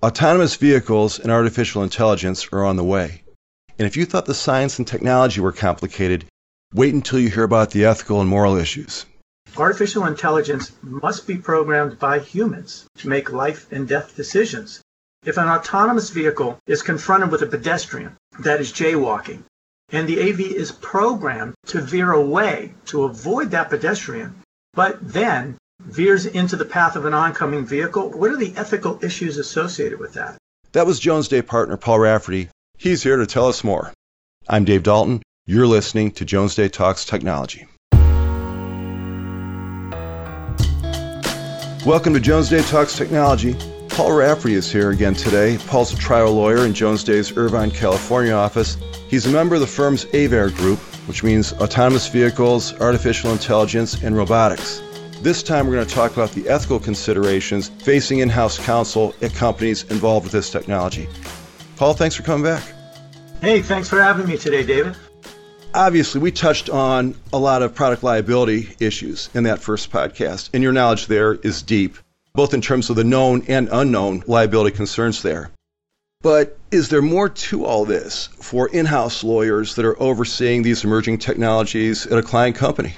Autonomous vehicles and artificial intelligence are on the way. And if you thought the science and technology were complicated, wait until you hear about the ethical and moral issues. Artificial intelligence must be programmed by humans to make life and death decisions. If an autonomous vehicle is confronted with a pedestrian that is jaywalking, and the AV is programmed to veer away to avoid that pedestrian, but then veers into the path of an oncoming vehicle, what are the ethical issues associated with that? That was Jones Day partner Paul Rafferty. He's here to tell us more. I'm Dave Dalton. You're listening to Jones Day Talks Technology. Welcome to Jones Day Talks Technology. Paul Rafferty is here again today. Paul's a trial lawyer in Jones Day's Irvine, California office. He's a member of the firm's AVAIR group, which means autonomous vehicles, artificial intelligence, and robotics. This time we're going to talk about the ethical considerations facing in-house counsel at companies involved with this technology. Paul, thanks for coming back. Hey, thanks for having me today, David. Obviously, we touched on a lot of product liability issues in that first podcast, and your knowledge there is deep, both in terms of the known and unknown liability concerns there. But is there more to all this for in house lawyers that are overseeing these emerging technologies at a client company?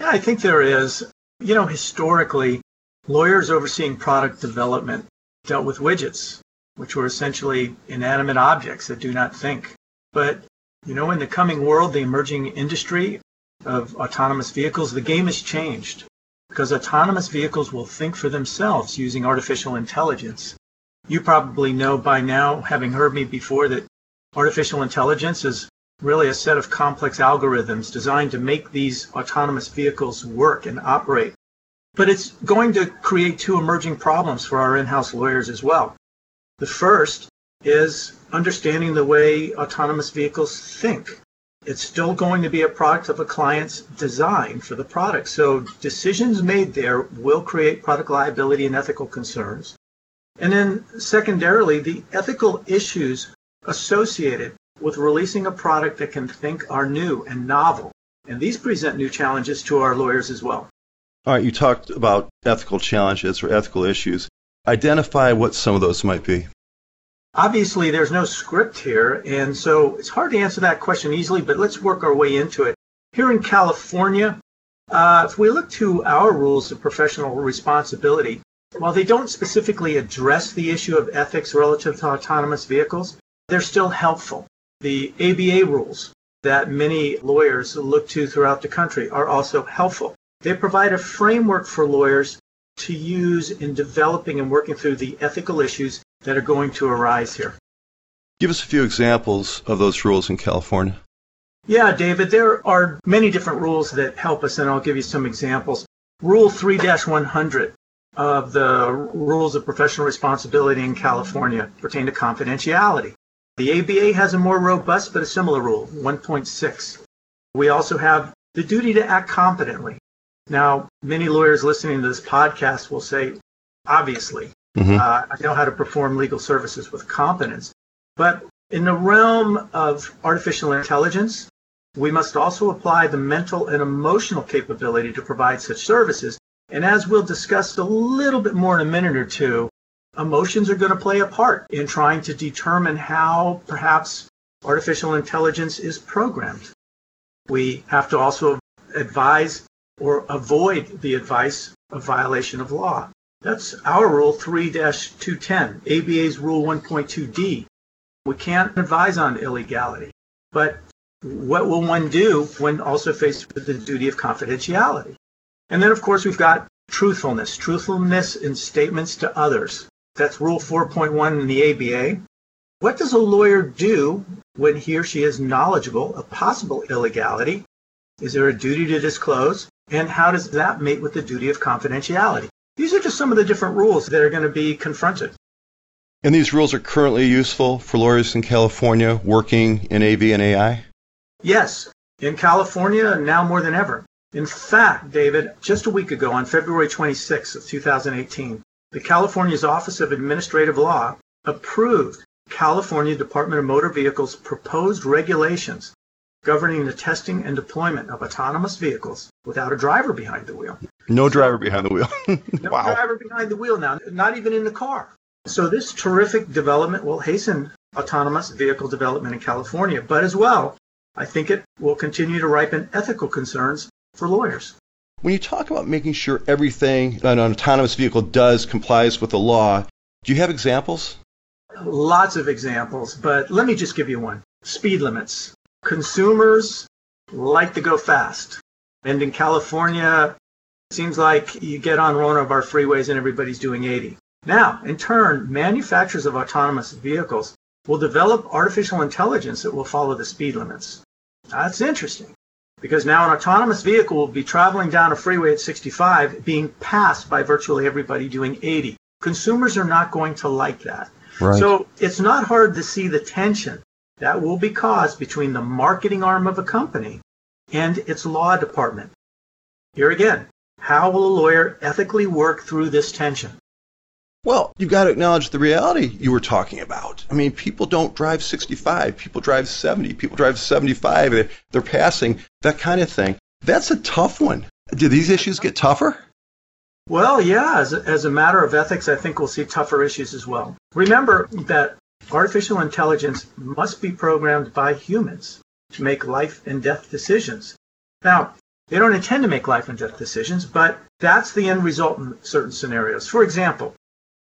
Yeah, I think there is. You know, historically, lawyers overseeing product development dealt with widgets, which were essentially inanimate objects that do not think. But, you know, in the coming world, the emerging industry of autonomous vehicles, the game has changed because autonomous vehicles will think for themselves using artificial intelligence. You probably know by now, having heard me before, that artificial intelligence is really a set of complex algorithms designed to make these autonomous vehicles work and operate. But it's going to create two emerging problems for our in-house lawyers as well. The first is understanding the way autonomous vehicles think. It's still going to be a product of a client's design for the product. So decisions made there will create product liability and ethical concerns. And then secondarily, the ethical issues associated with releasing a product that can think are new and novel. And these present new challenges to our lawyers as well. All right, you talked about ethical challenges or ethical issues. Identify what some of those might be. Obviously, there's no script here, and so it's hard to answer that question easily, but let's work our way into it. Here in California, uh, if we look to our rules of professional responsibility, while they don't specifically address the issue of ethics relative to autonomous vehicles, they're still helpful. The ABA rules that many lawyers look to throughout the country are also helpful. They provide a framework for lawyers to use in developing and working through the ethical issues that are going to arise here. Give us a few examples of those rules in California. Yeah, David, there are many different rules that help us, and I'll give you some examples. Rule 3 100 of the rules of professional responsibility in California pertain to confidentiality. The ABA has a more robust but a similar rule, 1.6. We also have the duty to act competently. Now, many lawyers listening to this podcast will say, obviously, mm-hmm. uh, I know how to perform legal services with competence. But in the realm of artificial intelligence, we must also apply the mental and emotional capability to provide such services. And as we'll discuss a little bit more in a minute or two, emotions are going to play a part in trying to determine how perhaps artificial intelligence is programmed. We have to also advise or avoid the advice of violation of law. That's our rule 3-210, ABA's rule 1.2d. We can't advise on illegality. But what will one do when also faced with the duty of confidentiality? And then, of course, we've got truthfulness, truthfulness in statements to others. That's Rule 4.1 in the ABA. What does a lawyer do when he or she is knowledgeable of possible illegality? Is there a duty to disclose? And how does that mate with the duty of confidentiality? These are just some of the different rules that are going to be confronted. And these rules are currently useful for lawyers in California working in AV and AI? Yes. In California, now more than ever. In fact, David, just a week ago on February 26th of 2018, the California's Office of Administrative Law approved California Department of Motor Vehicles proposed regulations governing the testing and deployment of autonomous vehicles without a driver behind the wheel. No driver behind the wheel. no wow. driver behind the wheel now, not even in the car. So this terrific development will hasten autonomous vehicle development in California, but as well, I think it will continue to ripen ethical concerns for lawyers. When you talk about making sure everything an autonomous vehicle does complies with the law, do you have examples? Lots of examples, but let me just give you one. Speed limits. Consumers like to go fast. And in California, it seems like you get on one of our freeways and everybody's doing 80. Now, in turn, manufacturers of autonomous vehicles will develop artificial intelligence that will follow the speed limits. That's interesting because now an autonomous vehicle will be traveling down a freeway at 65 being passed by virtually everybody doing 80. Consumers are not going to like that. Right. So it's not hard to see the tension that will be caused between the marketing arm of a company and its law department. Here again, how will a lawyer ethically work through this tension? Well, you've got to acknowledge the reality you were talking about. I mean, people don't drive 65, people drive 70, people drive 75, they're, they're passing, that kind of thing. That's a tough one. Do these issues get tougher? Well, yeah, as a, as a matter of ethics, I think we'll see tougher issues as well. Remember that artificial intelligence must be programmed by humans to make life and death decisions. Now, they don't intend to make life and death decisions, but that's the end result in certain scenarios. For example,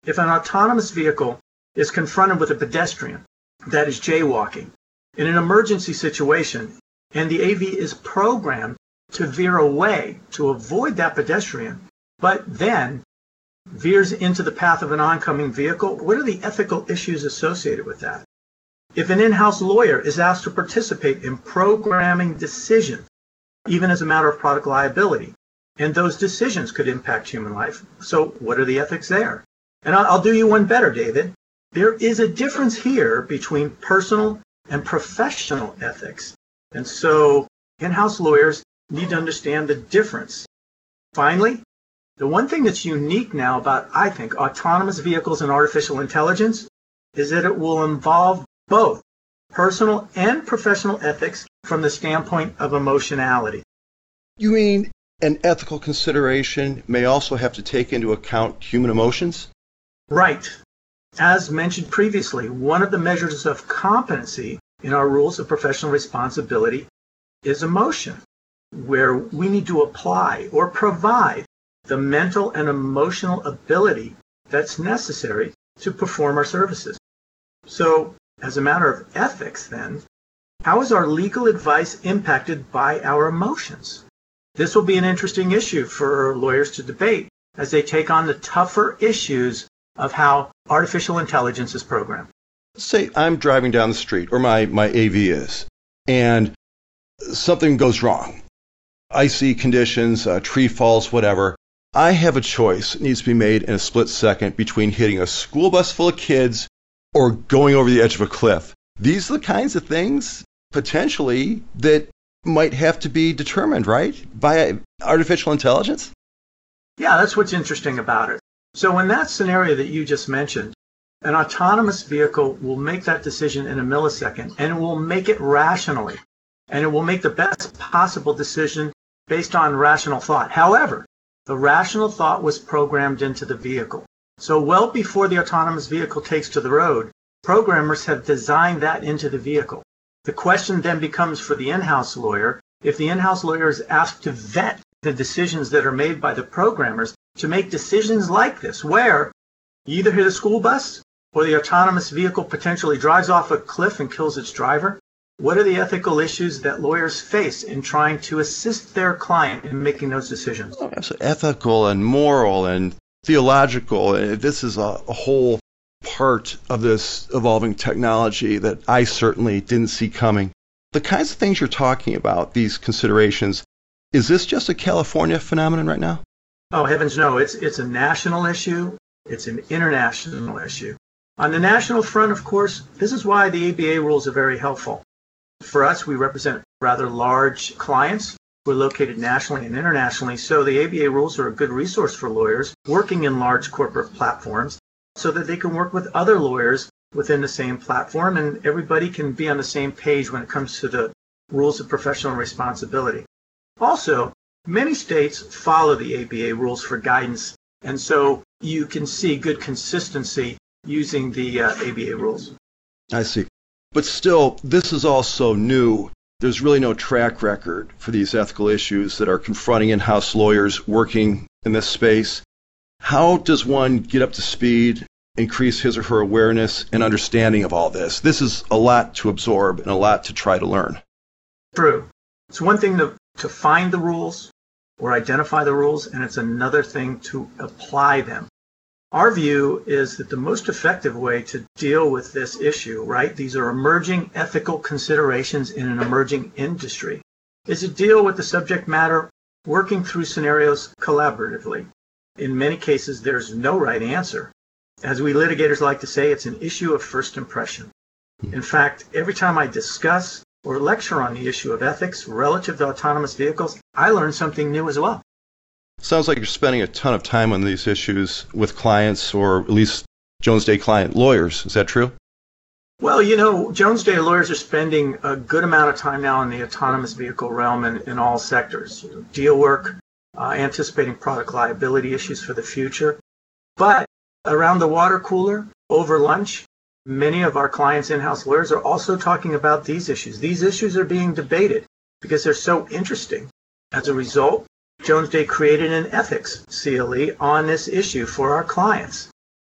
if an autonomous vehicle is confronted with a pedestrian that is jaywalking in an emergency situation and the AV is programmed to veer away to avoid that pedestrian, but then veers into the path of an oncoming vehicle, what are the ethical issues associated with that? If an in-house lawyer is asked to participate in programming decisions, even as a matter of product liability, and those decisions could impact human life, so what are the ethics there? And I'll, do you one better, David. There is a difference here between personal and professional ethics. And so in-house lawyers need to understand the difference. Finally, the one thing that's unique now about, I think, autonomous vehicles and artificial intelligence is that it will involve both personal and professional ethics from the standpoint of emotionality. You mean an ethical consideration may also have to take into account human emotions? Right. As mentioned previously, one of the measures of competency in our rules of professional responsibility is emotion, where we need to apply or provide the mental and emotional ability that's necessary to perform our services. So, as a matter of ethics, then, how is our legal advice impacted by our emotions? This will be an interesting issue for lawyers to debate as they take on the tougher issues of how artificial intelligence is programmed. Say I'm driving down the street, or my, my AV is, and something goes wrong. Icy conditions, a tree falls, whatever. I have a choice that needs to be made in a split second between hitting a school bus full of kids or going over the edge of a cliff. These are the kinds of things potentially that might have to be determined, right? By artificial intelligence? Yeah, that's what's interesting about it. So in that scenario that you just mentioned, an autonomous vehicle will make that decision in a millisecond and it will make it rationally and it will make the best possible decision based on rational thought. However, the rational thought was programmed into the vehicle. So well before the autonomous vehicle takes to the road, programmers have designed that into the vehicle. The question then becomes for the in-house lawyer, if the in-house lawyer is asked to vet the decisions that are made by the programmers, to make decisions like this, where you either hit a school bus or the autonomous vehicle potentially drives off a cliff and kills its driver. What are the ethical issues that lawyers face in trying to assist their client in making those decisions? Oh, so ethical and moral and theological. Eh, this is a whole part of this evolving technology that I certainly didn't see coming. The kinds of things you're talking about, these considerations, is this just a California phenomenon right now? Oh, heavens no. It's, it's a national issue. It's an international issue. On the national front, of course, this is why the ABA rules are very helpful. For us, we represent rather large clients. We're located nationally and internationally, so the ABA rules are a good resource for lawyers working in large corporate platforms so that they can work with other lawyers within the same platform and everybody can be on the same page when it comes to the rules of professional responsibility. Also, Many states follow the ABA rules for guidance, and so you can see good consistency using the uh, ABA rules. I see. But still, this is also new. There's really no track record for these ethical issues that are confronting in house lawyers working in this space. How does one get up to speed, increase his or her awareness and understanding of all this? This is a lot to absorb and a lot to try to learn. True. It's one thing to, to find the rules or identify the rules, and it's another thing to apply them. Our view is that the most effective way to deal with this issue, right, these are emerging ethical considerations in an emerging industry, is to deal with the subject matter working through scenarios collaboratively. In many cases, there's no right answer. As we litigators like to say, it's an issue of first impression. In fact, every time I discuss or lecture on the issue of ethics relative to autonomous vehicles, I learn something new as well. Sounds like you're spending a ton of time on these issues with clients or at least Jones Day client lawyers. Is that true? Well, you know, Jones Day lawyers are spending a good amount of time now in the autonomous vehicle realm in, in all sectors. You know, deal work, uh, anticipating product liability issues for the future. But around the water cooler, over lunch, many of our clients' in-house lawyers are also talking about these issues. These issues are being debated because they're so interesting. As a result, Jones Day created an ethics CLE on this issue for our clients.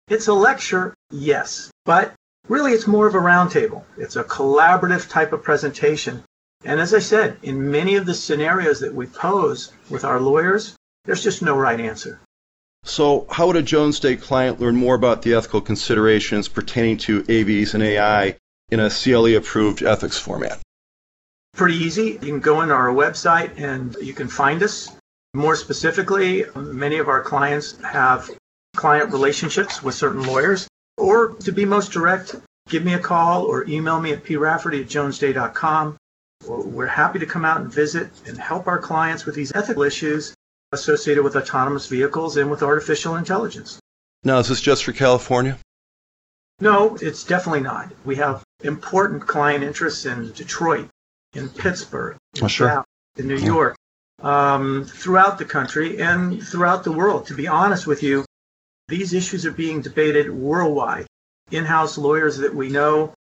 It's a lecture, yes, but really it's more of a roundtable. It's a collaborative type of presentation and as I said, in many of the scenarios that we pose with our lawyers, there's just no right answer. So, how would a Jones Day client learn more about the ethical considerations pertaining to AVs and AI in a CLE approved ethics format? Pretty easy. You can go into our website and you can find us. More specifically, many of our clients have client relationships with certain lawyers. Or to be most direct, give me a call or email me at prafferty at jonesday.com. We're happy to come out and visit and help our clients with these ethical issues associated with autonomous vehicles and with artificial intelligence. Now, is this just for California? No, it's definitely not. We have important client interests in Detroit, in Pittsburgh, in, oh, sure. Dallas, in New York, um, throughout the country and throughout the world. To be honest with you, these issues are being debated worldwide. In house lawyers that we know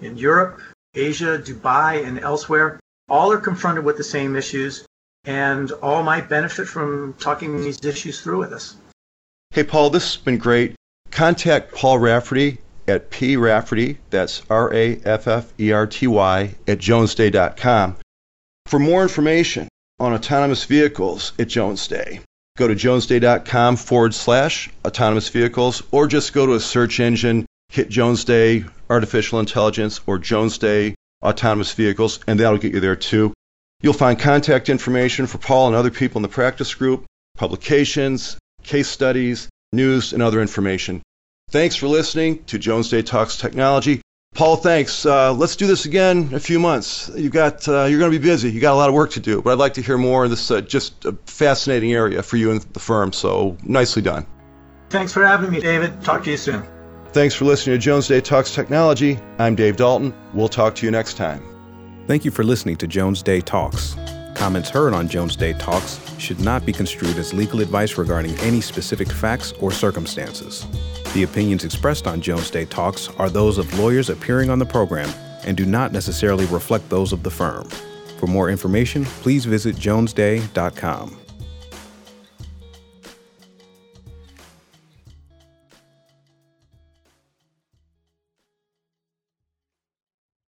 in Europe, Asia, Dubai, and elsewhere, all are confronted with the same issues and all might benefit from talking these issues through with us. Hey, Paul, this has been great. Contact Paul Rafferty at P. Rafferty, that's R A F F E R T Y, at jonesday.com. For more information on autonomous vehicles at Jones Day, go to jonesday.com forward slash autonomous vehicles or just go to a search engine, hit Jones Day artificial intelligence or Jones Day autonomous vehicles, and that'll get you there too. You'll find contact information for Paul and other people in the practice group, publications, case studies, news, and other information. Thanks for listening to Jones Day Talks Technology. Paul, thanks. Uh, let's do this again in a few months. You got uh, you're going to be busy. You got a lot of work to do, but I'd like to hear more. This is uh, just a fascinating area for you and the firm. So nicely done. Thanks for having me, David. Talk to you soon. Thanks for listening to Jones Day Talks Technology. I'm Dave Dalton. We'll talk to you next time. Thank you for listening to Jones Day Talks. Comments heard on Jones Day Talks should not be construed as legal advice regarding any specific facts or circumstances. The opinions expressed on Jones Day Talks are those of lawyers appearing on the program and do not necessarily reflect those of the firm. For more information, please visit jonesday.com.